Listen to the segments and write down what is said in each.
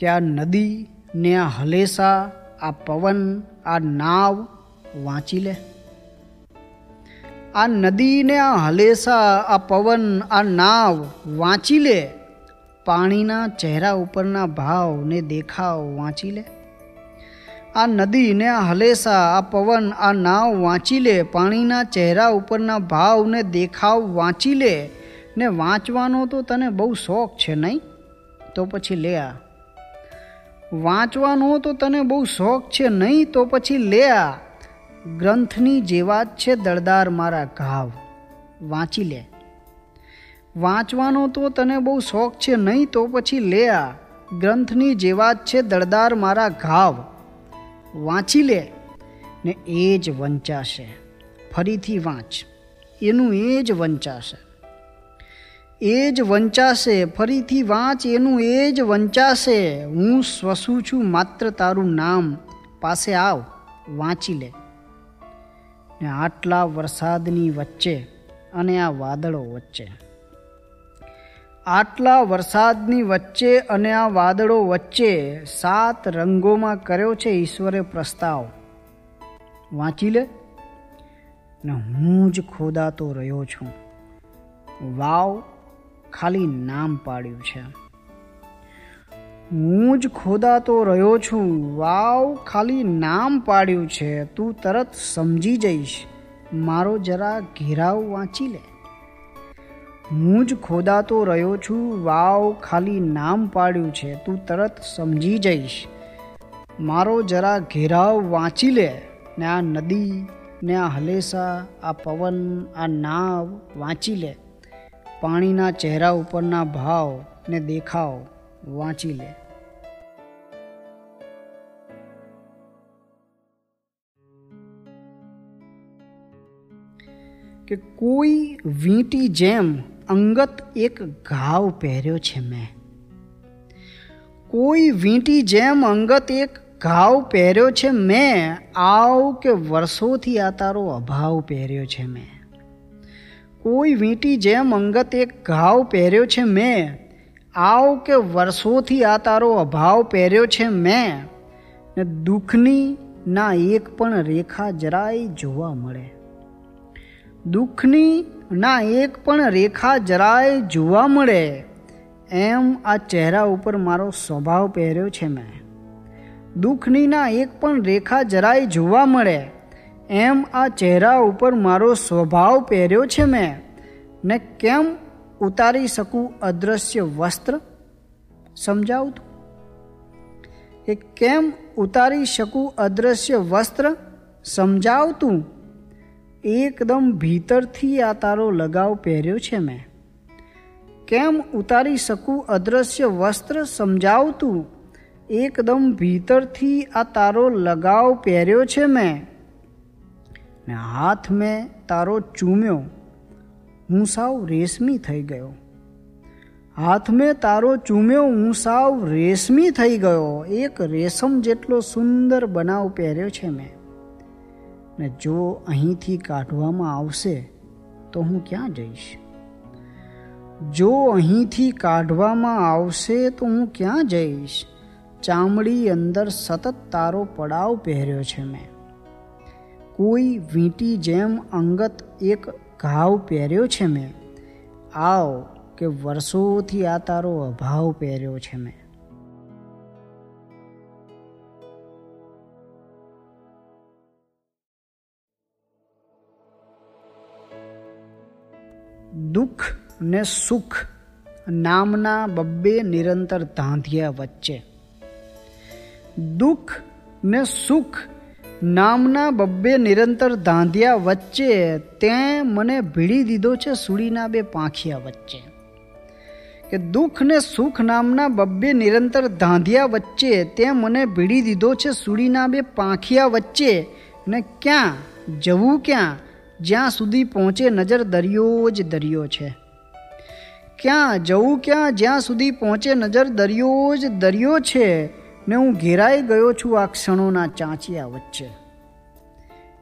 કે આ નદી, ને આ હલેસા, આ પવન, આ નાવ, વાંચી લે. આ નદી ને આ હલેસા, આ પવન, આ નાવ, વાંચી લે. પાણીના ચહેરા ઉપરના ભાવ ને દેખાવ વાંચી લે. આ નદી ને આ હલેસા, આ પવન, આ નાવ વાંચી લે. પાણીના ચહેરા ઉપરના ભાવ ને દેખાવ વાંચી લે. ને વાંચવાનો તો તને બહુ શોખ છે નહીં? તો પછી લે આ. વાંચવાનો તો તને બહુ શોખ છે નહીં તો પછી લે આ. ગ્રંથની જેવા જ છે દળદાર મારા ઘાવ, વાંચી લે. વાંચવાનો તો તને બહુ શોખ છે નહીં તો પછી લે આ. ગ્રંથની જેવા જ છે દળદાર મારા ઘાવ, વાંચી લે. ને એ જ વંચાશે. ફરીથી વાંચ. એનું એ જ વંચાશે. એ જ વંચાશે, ફરીથી વાંચ, એનું એ જ વંચાશે. હું સ્વસું છું માત્ર તારું નામ. પાસે આવ, વાંચી લે. ને આટલા વરસાદની વચ્ચે અને આ વાદળો વચ્ચે. આટલા વરસાદની વચ્ચે અને આ વાદળો વચ્ચે સાત રંગોમાં કર્યો છે ઈશ્વરે પ્રસ્તાવ. વાંચી લે. ને હું જ ખોદાતો રહ્યો છું. વાવ ખાલી નામ પાડ્યું છે. હું જ ખોદાતો રહ્યો છું. વાવ, ખાલી નામ પાડ્યું છે. તું તરત સમજી જઈશ. મારો જરા ઘેરાવ વાંચી લે. હું જ ખોદાતો રહ્યો છું. વાવ, ખાલી નામ પાડ્યું છે. તું તરત સમજી જઈશ. મારો જરા ઘેરાવ વાંચી લે. ને આ નદી, ને આ હલેસા, આ પવન, આ નાવ વાંચી લે. પાણીના ચહેરા ઉપરના ભાવ ને દેખાવ વાંચી લે. કે કોઈ વીંટી જેમ અંગત એક ઘાવ પહેર્યો છે મેં. કોઈ વીંટી જેમ અંગત એક ઘાવ પહેર્યો છે મેં, આવ કે વર્ષોથી આ તારો અભાવ પહેર્યો છે મેં. કોઈ વીંટી જેમ અંગત એક ઘાવ પહેર્યો છે મેં. આવ કે વર્ષોથી આ તારો અભાવ પહેર્યો છે મેં. ને દુઃખની ના એક પણ રેખા જરાય જોવા મળે. દુઃખની ના એક પણ રેખા જરાય જોવા મળે. એમ આ ચહેરા ઉપર મારો સ્વભાવ પહેર્યો છે મેં. દુઃખની ના એક પણ રેખા જરાય જોવા મળે. એમ આ ચહેરા ઉપર મારો સ્વભાવ પહેર્યો છે મેં. ને કેમ ઉતારી શકું અદૃશ્ય વસ્ત્ર? સમજાવતું કે કેમ ઉતારી શકું અદૃશ્ય વસ્ત્ર? સમજાવતું એકદમ ભીતરથી આ તારો લગાવ પહેર્યો છે મેં. કેમ ઉતારી શકું અદૃશ્ય વસ્ત્ર? સમજાવતું એકદમ ભીતરથી આ તારો લગાવ પહેર્યો છે મેં. ને હાથ મેં તારો ચૂમ્યો, હું સાવ રેશમી થઈ ગયો. હાથ મેં તારો ચૂમ્યો, હું સાવ રેશમી થઈ ગયો. એક રેશમ જેટલો સુંદર બનાવ પહેર્યો છે મેં. ને જો અહીંથી કાઢવામાં આવશે, તો હું ક્યાં જઈશ? જો અહીંથી કાઢવામાં આવશે, તો હું ક્યાં જઈશ? ચામડી અંદર સતત તારો પડાવ પહેર્યો છે મેં. કોઈ વીંટી જેમ અંગત એક ઘાવ પહેર્યો છે મેં. આવ કે વર્ષોથી આ તારો અભાવ પહેર્યો છે મેં. દુઃખ ને સુખ નામના બબ્બે નિરંતર ધાંધિયા વચ્ચે. દુઃખ ને સુખ નામના બબ્બે નિરંતર ધાંધિયા વચ્ચે તે મને ભીડી દીધો છે સુડીના બે પાંખિયા વચ્ચે. કે દુઃખ ને સુખ નામના બબ્બે નિરંતર ધાંધિયા વચ્ચે તે મને ભીડી દીધો છે સુડીના બે પાંખિયા વચ્ચે ને ક્યાં, જવું ક્યાં, જ્યાં સુધી પહોંચે નજર દરિયો જ દરિયો છે. ક્યાં જવું ક્યાં, જ્યાં સુધી પહોંચે નજર દરિયો જ દરિયો છે ને હું ઘેરાઈ ગયો છું આ ક્ષણોના ચાંચિયા વચ્ચે.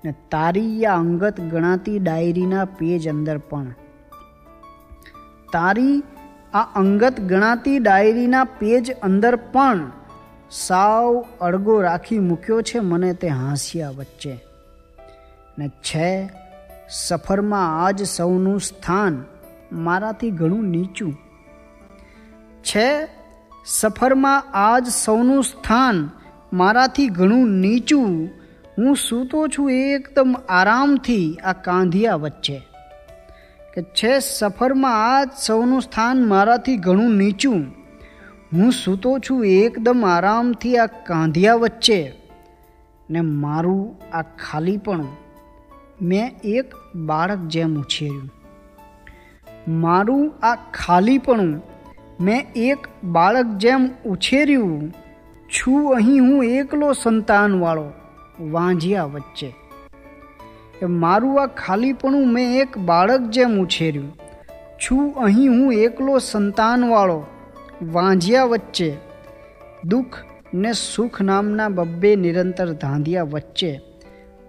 ને તારી આ અંગત ગણાતી ડાયરીના પેજ અંદર પણ. તારી આ અંગત ગણાતી ડાયરીના પેજ અંદર પણ સાવ અડગો રાખી મૂક્યો છે મને તે હાંસિયા વચ્ચે. ને છે, સફરમાં આજ સૌનું સ્થાન મારાથી ઘણું નીચું. છે સફરમાં આજ સૌનું સ્થાન મારાથી ઘણું નીચું. હું સૂતો છું એકદમ આરામથી આ કાંધિયા વચ્ચે. કે છે સફરમાં આજ સૌનું સ્થાન મારાથી ઘણું નીચું. હું સૂતો છું એકદમ આરામથી આ કાંધિયા વચ્ચે. ને મારું આ ખાલીપણું મેં એક બાળક જેમ ઉછેર્યું. મારું આ ખાલીપણું મેં એક બાળક જેમ ઉછેર્યું, છું અહીં હું એકલો સંતાનવાળો, વાંઝિયા વચ્ચે. એ મારું આ ખાલીપણું મેં એક બાળક જેમ ઉછેર્યું, છું અહીં હું એકલો સંતાનવાળો, વાંઝિયા વચ્ચે. દુઃખ ને સુખ નામના બબ્બે નિરંતર ધાંધિયા વચ્ચે.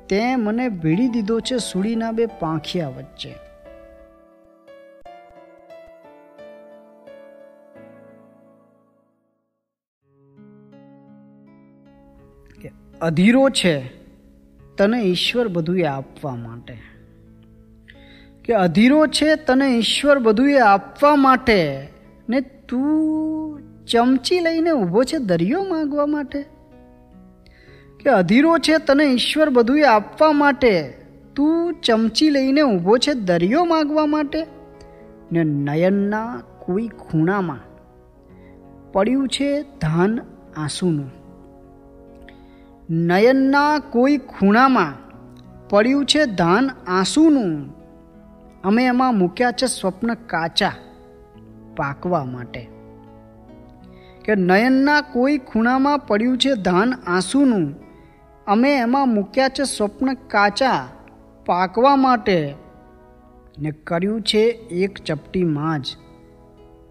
તે મને ભીડી દીધો છે સુડીના બે પાંખિયા વચ્ચે. અધીરો છે, તને ઈશ્વર બધું આપવા માટે. કે અધીરો છે, તને ઈશ્વર બધું આપવા માટે ને તું ચમચી લઈને ઊભો છે દરિયો માંગવા માટે? કે અધીરો છે, તને ઈશ્વર બધું આપવા માટે, તું ચમચી લઈને ઊભો છે દરિયો માંગવા માટે? ને નયનના કોઈ ખૂણામાં પડ્યું છે ધાન આંસુનું. નયનના કોઈ ખૂણામાં પડ્યું છે ધાન આંસુનું. અમે એમાં મૂક્યા છે સ્વપ્ન કાચા પાકવા માટે. કે નયનના કોઈ ખૂણામાં પડ્યું છે ધાન આંસુનું. અમે એમાં મૂક્યા છે સ્વપ્ન કાચા પાકવા માટે. ને કર્યું છે એક ચપટીમાં જ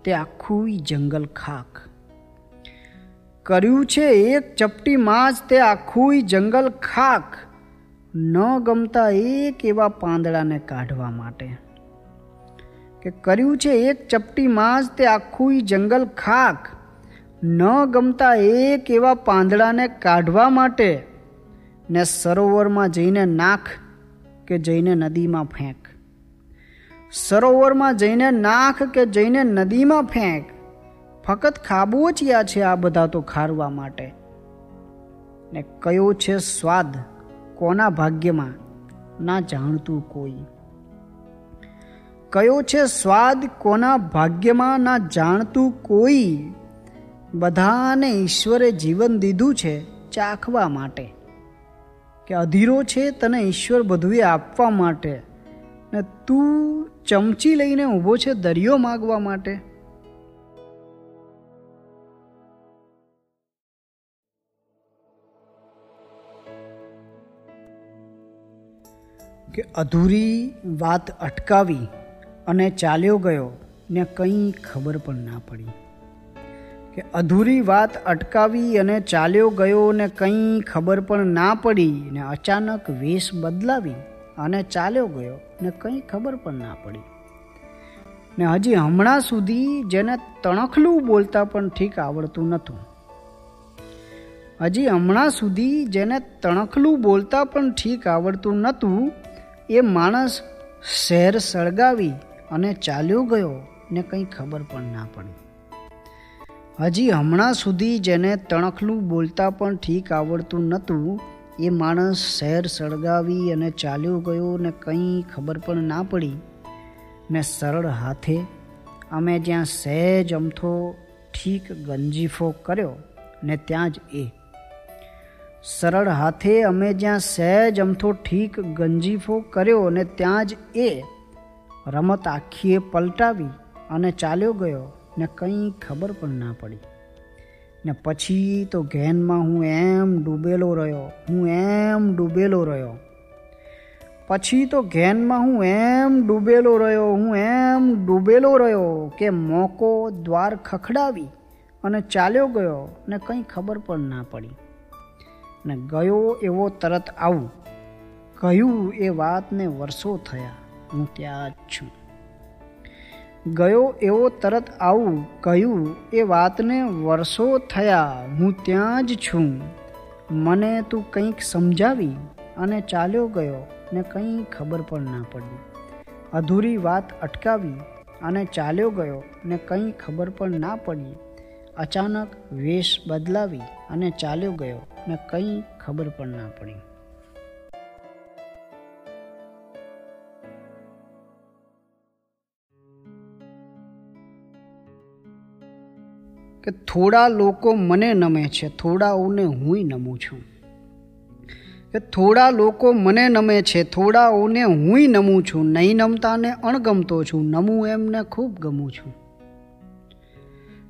તે આખું જંગલ ખાક કર્યું છે, એક ચપટીમાં જ તે આખું જંગલ ખાક. ન ગમતા એક એવા પાંદડાને કાઢવા માટે. કે કર્યું છે, એક ચપટીમાં જ તે આખું જંગલ ખાક. ન ગમતા એક એવા પાંદડાને કાઢવા માટે. ને સરોવરમાં જઈને નાખ કે જઈને નદીમાં ફેંક. સરોવરમાં જઈને નાખ કે જઈને નદીમાં ફેંક. ફક્ત ખાબોચિયા છે આ બધા તો ખારવા માટે. ને કયો છે સ્વાદ કોના ભાગ્યમાં ના જાણતું કોઈ. કયો છે સ્વાદ કોના ભાગ્યમાં ના જાણતું કોઈ. બધાને ઈશ્વરે જીવન દીધું છે ચાખવા માટે. કે અધીરો છે તને ઈશ્વર બધું આપવા માટે. ને તું ચમચી લઈને ઊભો છે દરિયો માગવા માટે. કે અધૂરી વાત અટકાવી અને ચાલ્યો ગયો ને કંઈ ખબર પણ ના પડી. કે અધૂરી વાત અટકાવી અને ચાલ્યો ગયો ને કંઈ ખબર પણ ના પડી ને અચાનક વેશ બદલાવી અને ચાલ્યો ગયો ને કંઈ ખબર પણ ના પડી. ને હજી હમણાં સુધી જેને તણખલું બોલતા પણ ઠીક આવડતું નહોતું. હજી હમણાં સુધી જેને તણખલું બોલતા પણ ઠીક આવડતું નહોતું એ માણસ શહેર સળગાવી અને ચાલ્યો ગયો ને કંઈ ખબર પણ ના પડી. હજી હમણાં સુધી જેને તણખલું બોલતા પણ ઠીક આવડતું નહોતું, એ માણસ શહેર સળગાવી અને ચાલ્યો ગયો ને કંઈ ખબર પણ ના પડી. ને સરળ હાથે અમે જ્યાં સહેજ અમથો ઠીક ગંજીફો કર્યો ને ત્યાં જ એ સરળ હાથે અમે જ્યાં સહેજ અમથો ઠીક ગંજીફો કર્યો અને ત્યાં જ એ રમત આખીએ પલટાવી અને ચાલ્યો ગયો ને કંઈ ખબર પણ ના પડી. ને પછી તો ઘેનમાં હું એમ ડૂબેલો રહ્યો, હું એમ ડૂબેલો રહ્યો. પછી તો ઘેનમાં હું એમ ડૂબેલો રહ્યો, હું એમ ડૂબેલો રહ્યો કે મોકો દ્વાર ખખડાવી અને ચાલ્યો ગયો ને કંઈ ખબર પણ ના પડી. ને ગયો એવો તરત આવું. કહ્યું એ વાતને વર્ષો થયા. હું ત્યાં જ છું. ગયો એવો તરત આવું. કહ્યું એ વાતને વર્ષો થયા. હું ત્યાં જ છું. મને તું કંઈક સમજાવી અને ચાલ્યો ગયો. ને કંઈ ખબર પણ ના પડી. અધૂરી વાત અટકાવી અને ચાલ્યો ગયો. ને કંઈ ખબર પણ ના પડી. અચાનક વેશ બદલાવી અને ચાલ્યો ગયો. ને કંઈ ખબર પણ ના પડી. કે થોડા લોકો મને નમે છે થોડાઓને હુંય નમું છું. કે થોડા લોકો મને નમે છે થોડાઓને હુંય નમું છું. નહીં નમતાને અણગમતો છું, નમું એમને ખૂબ ગમું છું.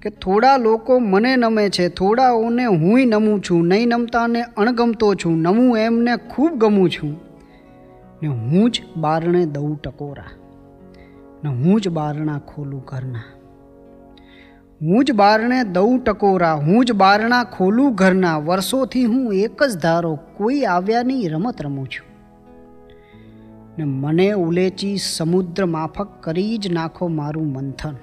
કે થોડા લોકો મને નમે છે, થોડાઓને હુંય નમું છું, નહીં નમતાને અણગમતો છું, નમું એમને ખૂબ ગમું છું. ને હું જ બારણે દઉં ટકોરા, ને હું જ બારણા ખોલું ઘરના. હું જ બારણે દઉં ટકોરા, હું જ બારણા ખોલું ઘરના. વર્ષોથી હું એક જ ધારો, કોઈ આવ્યાની રમત રમું છું. ને મને ઉલેચી સમુદ્ર માફક કરી જ નાખો મારું મંથન.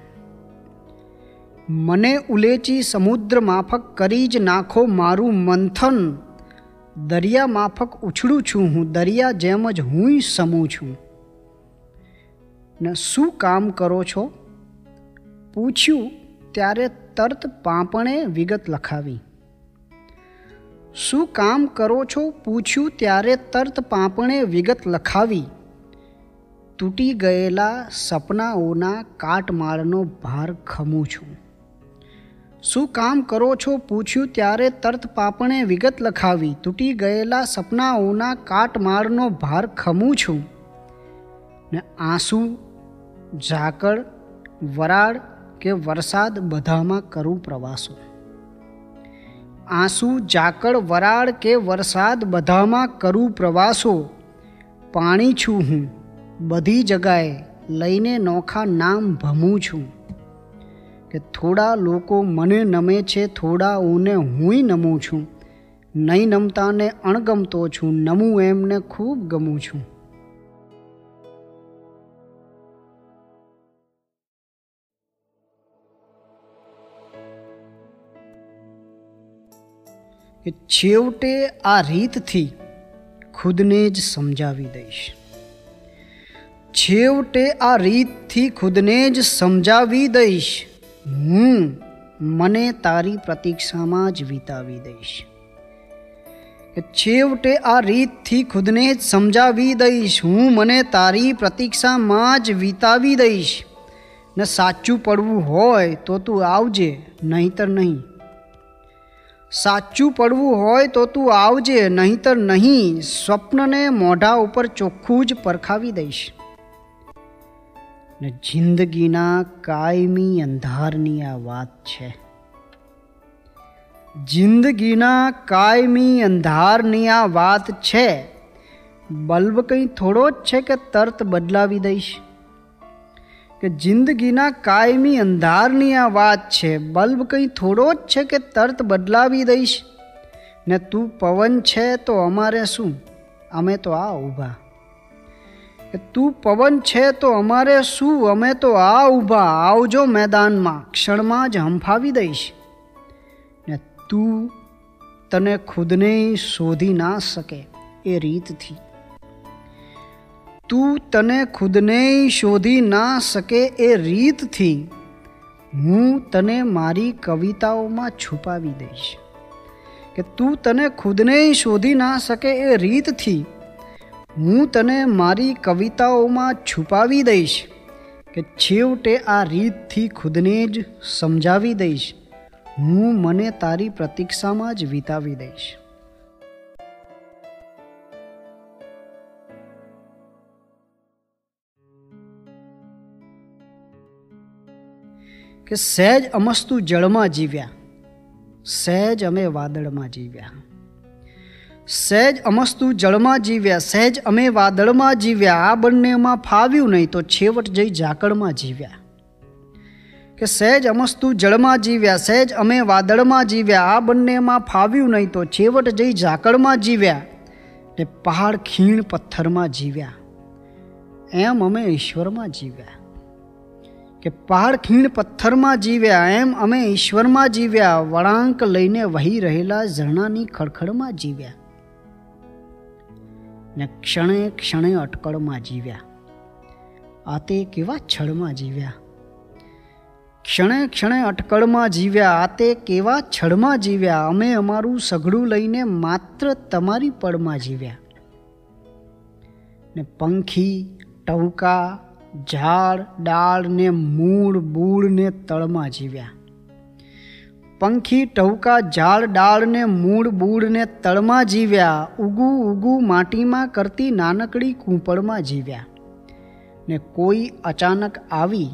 મને ઉલેચી સમુદ્ર માફક કરી જ નાખો મારું મંથન. દરિયા માફક ઉછળું છું હું, દરિયા જેમ જ હું સમું છું. ને શું કામ કરો છો? પૂછ્યું, ત્યારે તરત પાંપણે વિગત લખાવી. શું કામ કરો છો? પૂછ્યું, ત્યારે તરત પાંપણે વિગત લખાવી. તૂટી ગયેલા સપનાઓના કાટમાળનો ભાર ખમું છું. શું કામ કરો છો? પૂછ્યું ત્યારે તરત પાપણે વિગત લખાવી. તૂટી ગયેલા સપનાઓના કાટમાળનો ભાર ખમું છું. ને આંસુ, ઝાકળ, વરાળ કે વરસાદ બધામાં કરું પ્રવાસો. આંસુ, ઝાકળ, વરાળ કે વરસાદ બધામાં કરું પ્રવાસો. પાણી છું હું, બધી જગાએ લઈને નોખા નામ ભમું છું. કે થોડા લોકો મને નમે છે, થોડા ઓને હુંય નમું છું. નહીં નમતાને અણગમતો છું, નમું એમને ખૂબ ગમું છું. કે છેવટે આ રીતથી ખુદને જ સમજાવી દઈશ. છેવટે આ રીતથી ખુદને જ સમજાવી દઈશ. હું મને તારી પ્રતીક્ષામાં જ વિતાવી દઈશ. છેવટે આ રીતથી ખુદને જ સમજાવી દઈશ. હું મને તારી પ્રતીક્ષામાં જ વિતાવી દઈશ. ને સાચું પડવું હોય તો તું આવજે, નહીતર નહીં. સાચું પડવું હોય તો તું આવજે, નહીતર નહીં. સ્વપ્નને મોઢા ઉપર ચોખ્ખું જ પરખાવી દઈશ. ને જિંદગીના કાયમી અંધારની આ વાત છે. જિંદગીના કાયમી અંધારની આ વાત છે. બલ્બ કંઈ થોડો જ છે કે તરત બદલાવી દઈશ? કે જિંદગીના કાયમી અંધારની આ વાત છે, બલ્બ કંઈ થોડો જ છે કે તરત બદલાવી દઈશ? ને તું પવન છે તો અમારે શું? અમે તો આ ઊભા. કે તું પવન છે તો અમારે શું? અમે તો આ ઊભા, આવજો મેદાનમાં, ક્ષણમાં જ હંફાવી દઈશ. ને તું તને ખુદને શોધી ના શકે એ રીતથી. તું તને ખુદને શોધી ના શકે એ રીતથી હું તને મારી કવિતાઓમાં છુપાવી દઈશ. કે તું તને ખુદને શોધી ના શકે એ રીતથી હું તને મારી કવિતાઓમાં છુપાવી દઈશ કે છેવટે આ રીતથી ખુદને જ સમજાવી દઈશ. હું મને તારી પ્રતીક્ષામાં જ વિતાવી દઈશ. કે સહેજ અમસ્તુ જળમાં જીવ્યા. સહેજ અમે વાદળમાં જીવ્યા. સહેજ અમસ્તુ જળમાં જીવ્યા, સહેજ અમે વાદળમાં જીવ્યા, આ બંનેમાં ફાવ્યું નહીં તો છેવટ જઈ ઝાકળમાં જીવ્યા. કે સહેજ અમસ્તુ જળમાં જીવ્યા, સહેજ અમે વાદળમાં જીવ્યા, આ બંનેમાં ફાવ્યું નહીં તો છેવટ જઈ ઝાકળમાં જીવ્યા ને પહાડ ખીણ પથ્થરમાં જીવ્યા. એમ અમે ઈશ્વરમાં જીવ્યા. કે પહાડ ખીણ પથ્થરમાં જીવ્યા, એમ અમે ઈશ્વરમાં જીવ્યા. વળાંક લઈને વહી રહેલા ઝરણાની ખડખડમાં જીવ્યા. ને ક્ષણે ક્ષણે અટકળમાં જીવ્યા. આ તે કેવા છળમાં જીવ્યા? ક્ષણે ક્ષણે અટકળમાં જીવ્યા આ તે કેવા છળમાં જીવ્યા? અમે અમારું સઘળું લઈને માત્ર તમારી પળમાં જીવ્યા. ને પંખી, ટવકા, ઝાડ, ડાળ ને મૂળ, બૂળ ને તળમાં જીવ્યા. પંખી ટવકા ઝાડ ડાળને, મૂળ બૂળને તળમાં જીવ્યા, ઉગુ ઉગુ માટીમાં કરતી નાનકડી કૂંપળમાં જીવ્યા. ને કોઈ અચાનક આવી,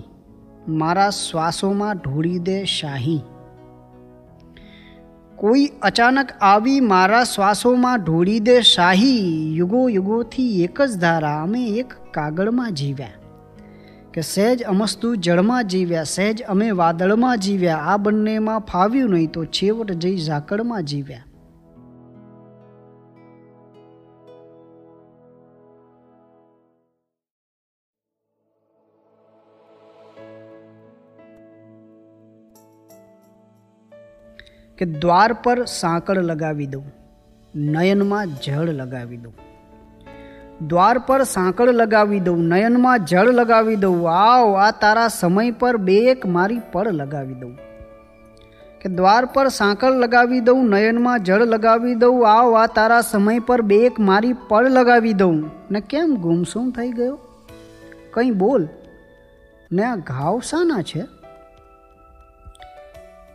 મારા શ્વાસોમાં ઢોળી દે શાહી. કોઈ અચાનક આવી, મારા શ્વાસોમાં ઢોળી દે શાહી, યુગો યુગોથી એક જ ધારા અમે એક કાગળમાં જીવ્યા. કે સહેજ અમસ્તુ જળમાં જીવ્યા, સહેજ અમે વાદળમાં જીવ્યા, આ બંનેમાં ફાવ્યું નહીં તો છેવટ જઈ ઝાકળમાં જીવ્યા. કે દ્વાર પર સાંકળ લગાવી દઉં, નયનમાં જળ લગાવી દઉં. દ્વાર પર સાંકળ લગાવી દઉં, નયનમાં જળ લગાવી દઉં, આવ, આ તારા સમય પર બે એક મારી પળ લગાવી દઉં. કે દ્વાર પર સાંકળ લગાવી દઉં, નયનમાં જળ લગાવી દઉં, આવ, આ તારા સમય પર બે એક મારી પળ લગાવી દઉં. ને કેમ ગુમસુમ થઈ ગયો? કંઈ બોલ. ને આ ઘાવ શાના છે?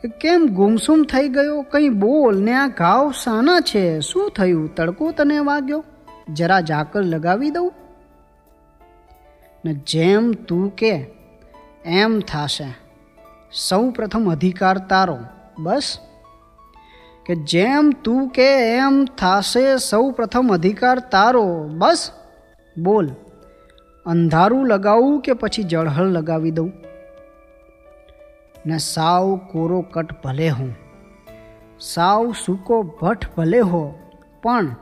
કેમ ગુમસુમ થઈ ગયો? કંઈ બોલ. ને આ ઘાવ શાના છે? શું થયું? તડકો તને વાગ્યો? જરા ઝાકળ લગાવી દઉં? ને જેમ તું કે, એમ થશે. સૌ પ્રથમ અધિકાર તારો, બસ? કે જેમ તું કે, એમ થશે, સૌ પ્રથમ અધિકાર તારો, બસ? બોલ, અંધારું લગાવું કે પછી જળહળ લગાવી દઉં? ને સાવ કોરો કટ ભલે હું, સાવ સૂકો ભઠ ભલે હો, પણ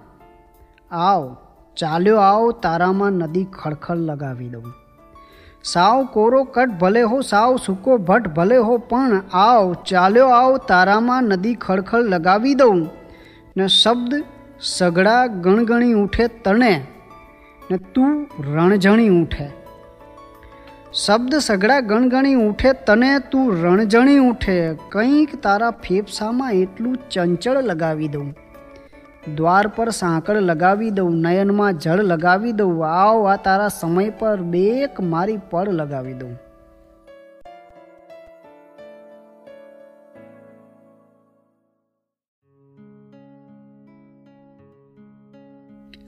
આવ, ચાલ્યો આવ, તારામાં નદી ખડખડ લગાવી દઉં. સાવ કોરો કટ ભલે હો, સાવ સૂકો ભટ્ટ ભલે હો, પણ આવ, ચાલ્યો આવ, તારામાં નદી ખડખડ લગાવી દઉં. ને શબ્દ સગડા ગણગણી ઉઠે તણે, ને તું રણઝણી ઉઠે. શબ્દ સગડા ગણગણી ઉઠે તને તું રણજણી ઉઠે. કંઈક તારા ફેફસામાં એટલું ચંચળ લગાવી દઉં. દ્વાર પર સાંકળ લગાવી દઉં, નયનમાં જળ લગાવી દઉં, આવ આ તારા સમય પર બેક મારી પળ લગાવી દઉં.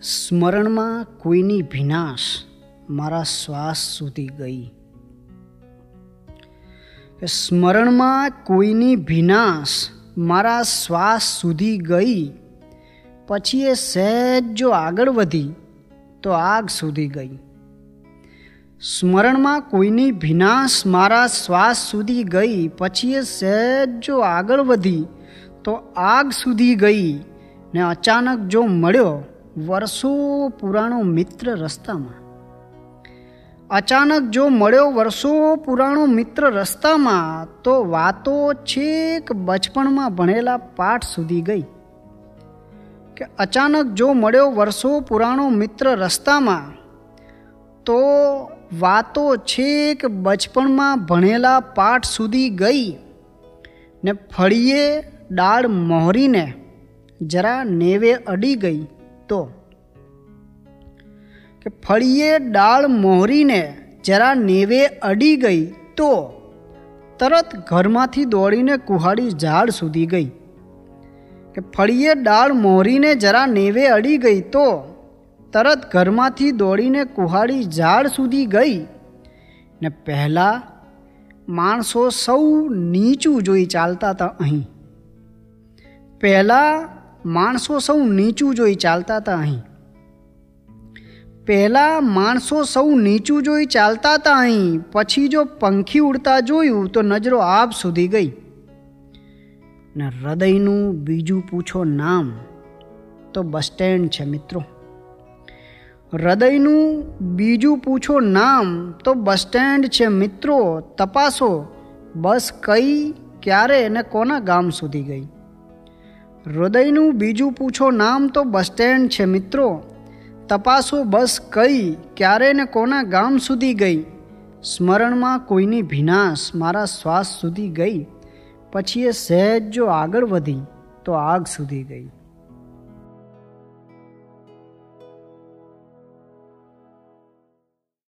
સ્મરણમાં કોઈની વિનાશ મારા શ્વાસ સુધી ગઈ. સ્મરણમાં કોઈની વિનાશ મારા શ્વાસ સુધી ગઈ. પછી એ સહેજ જો આગળ વધી, તો આગ સુધી ગઈ. સ્મરણમાં કોઈની ભીનાશ મારા શ્વાસ સુધી ગઈ, પછી એ સહેજ જો આગળ વધી, તો આગ સુધી ગઈ ને અચાનક જો મળ્યો વર્ષો પુરાણો મિત્ર રસ્તામાં. અચાનક જો મળ્યો વર્ષો પુરાણો મિત્ર રસ્તામાં, તો વાતો છેક બચપણમાં ભણેલા પાઠ સુધી ગઈ. કે અચાનક જો મળ્યો વર્ષો પુરાણો મિત્ર રસ્તામાં, તો વાતો છેક બચપણમાં ભણેલા પાઠ સુધી ગઈ ને ફળીએ ડાળ મોહરીને જરા નેવે અડી ગઈ તો. કે ફળીએ ડાળ મોહરીને જરા નેવે અડી ગઈ તો, તરત ઘરમાંથી દોડીને કુહાડી ઝાડ સુધી ગઈ. કે ફળીએ ડાળ મોહરીને જરા નેવે અડી ગઈ તો તરત ઘરમાંથી દોડીને કુહાડી ઝાડ સુધી ગઈ ને પહેલાં માણસો સૌ નીચું જોઈ ચાલતા હતા અહીં. પહેલાં માણસો સૌ નીચું જોઈ ચાલતા હતા અહીં. પહેલાં માણસો સૌ નીચું જોઈ ચાલતા હતા અહીં. પછી જો પંખી ઉડતા જોયું તો નજરો આબ સુધી ગઈ. ને હૃદયનું બીજું પૂછો નામ તો બસ સ્ટેન્ડ છે મિત્રો. હૃદયનું બીજું પૂછો નામ તો બસ સ્ટેન્ડ છે મિત્રો. તપાસો, બસ કઈ, ક્યારે અને કોના ગામ સુધી ગઈ? હૃદયનું બીજું પૂછો નામ તો બસ સ્ટેન્ડ છે મિત્રો. તપાસો, બસ કઈ, ક્યારે ને કોના ગામ સુધી ગઈ? સ્મરણમાં કોઈની ભીનાશ, મારા શ્વાસ સુધી ગઈ? પછી એ સહેજ જો આગળ વધી તો આગ સુધી ગઈ.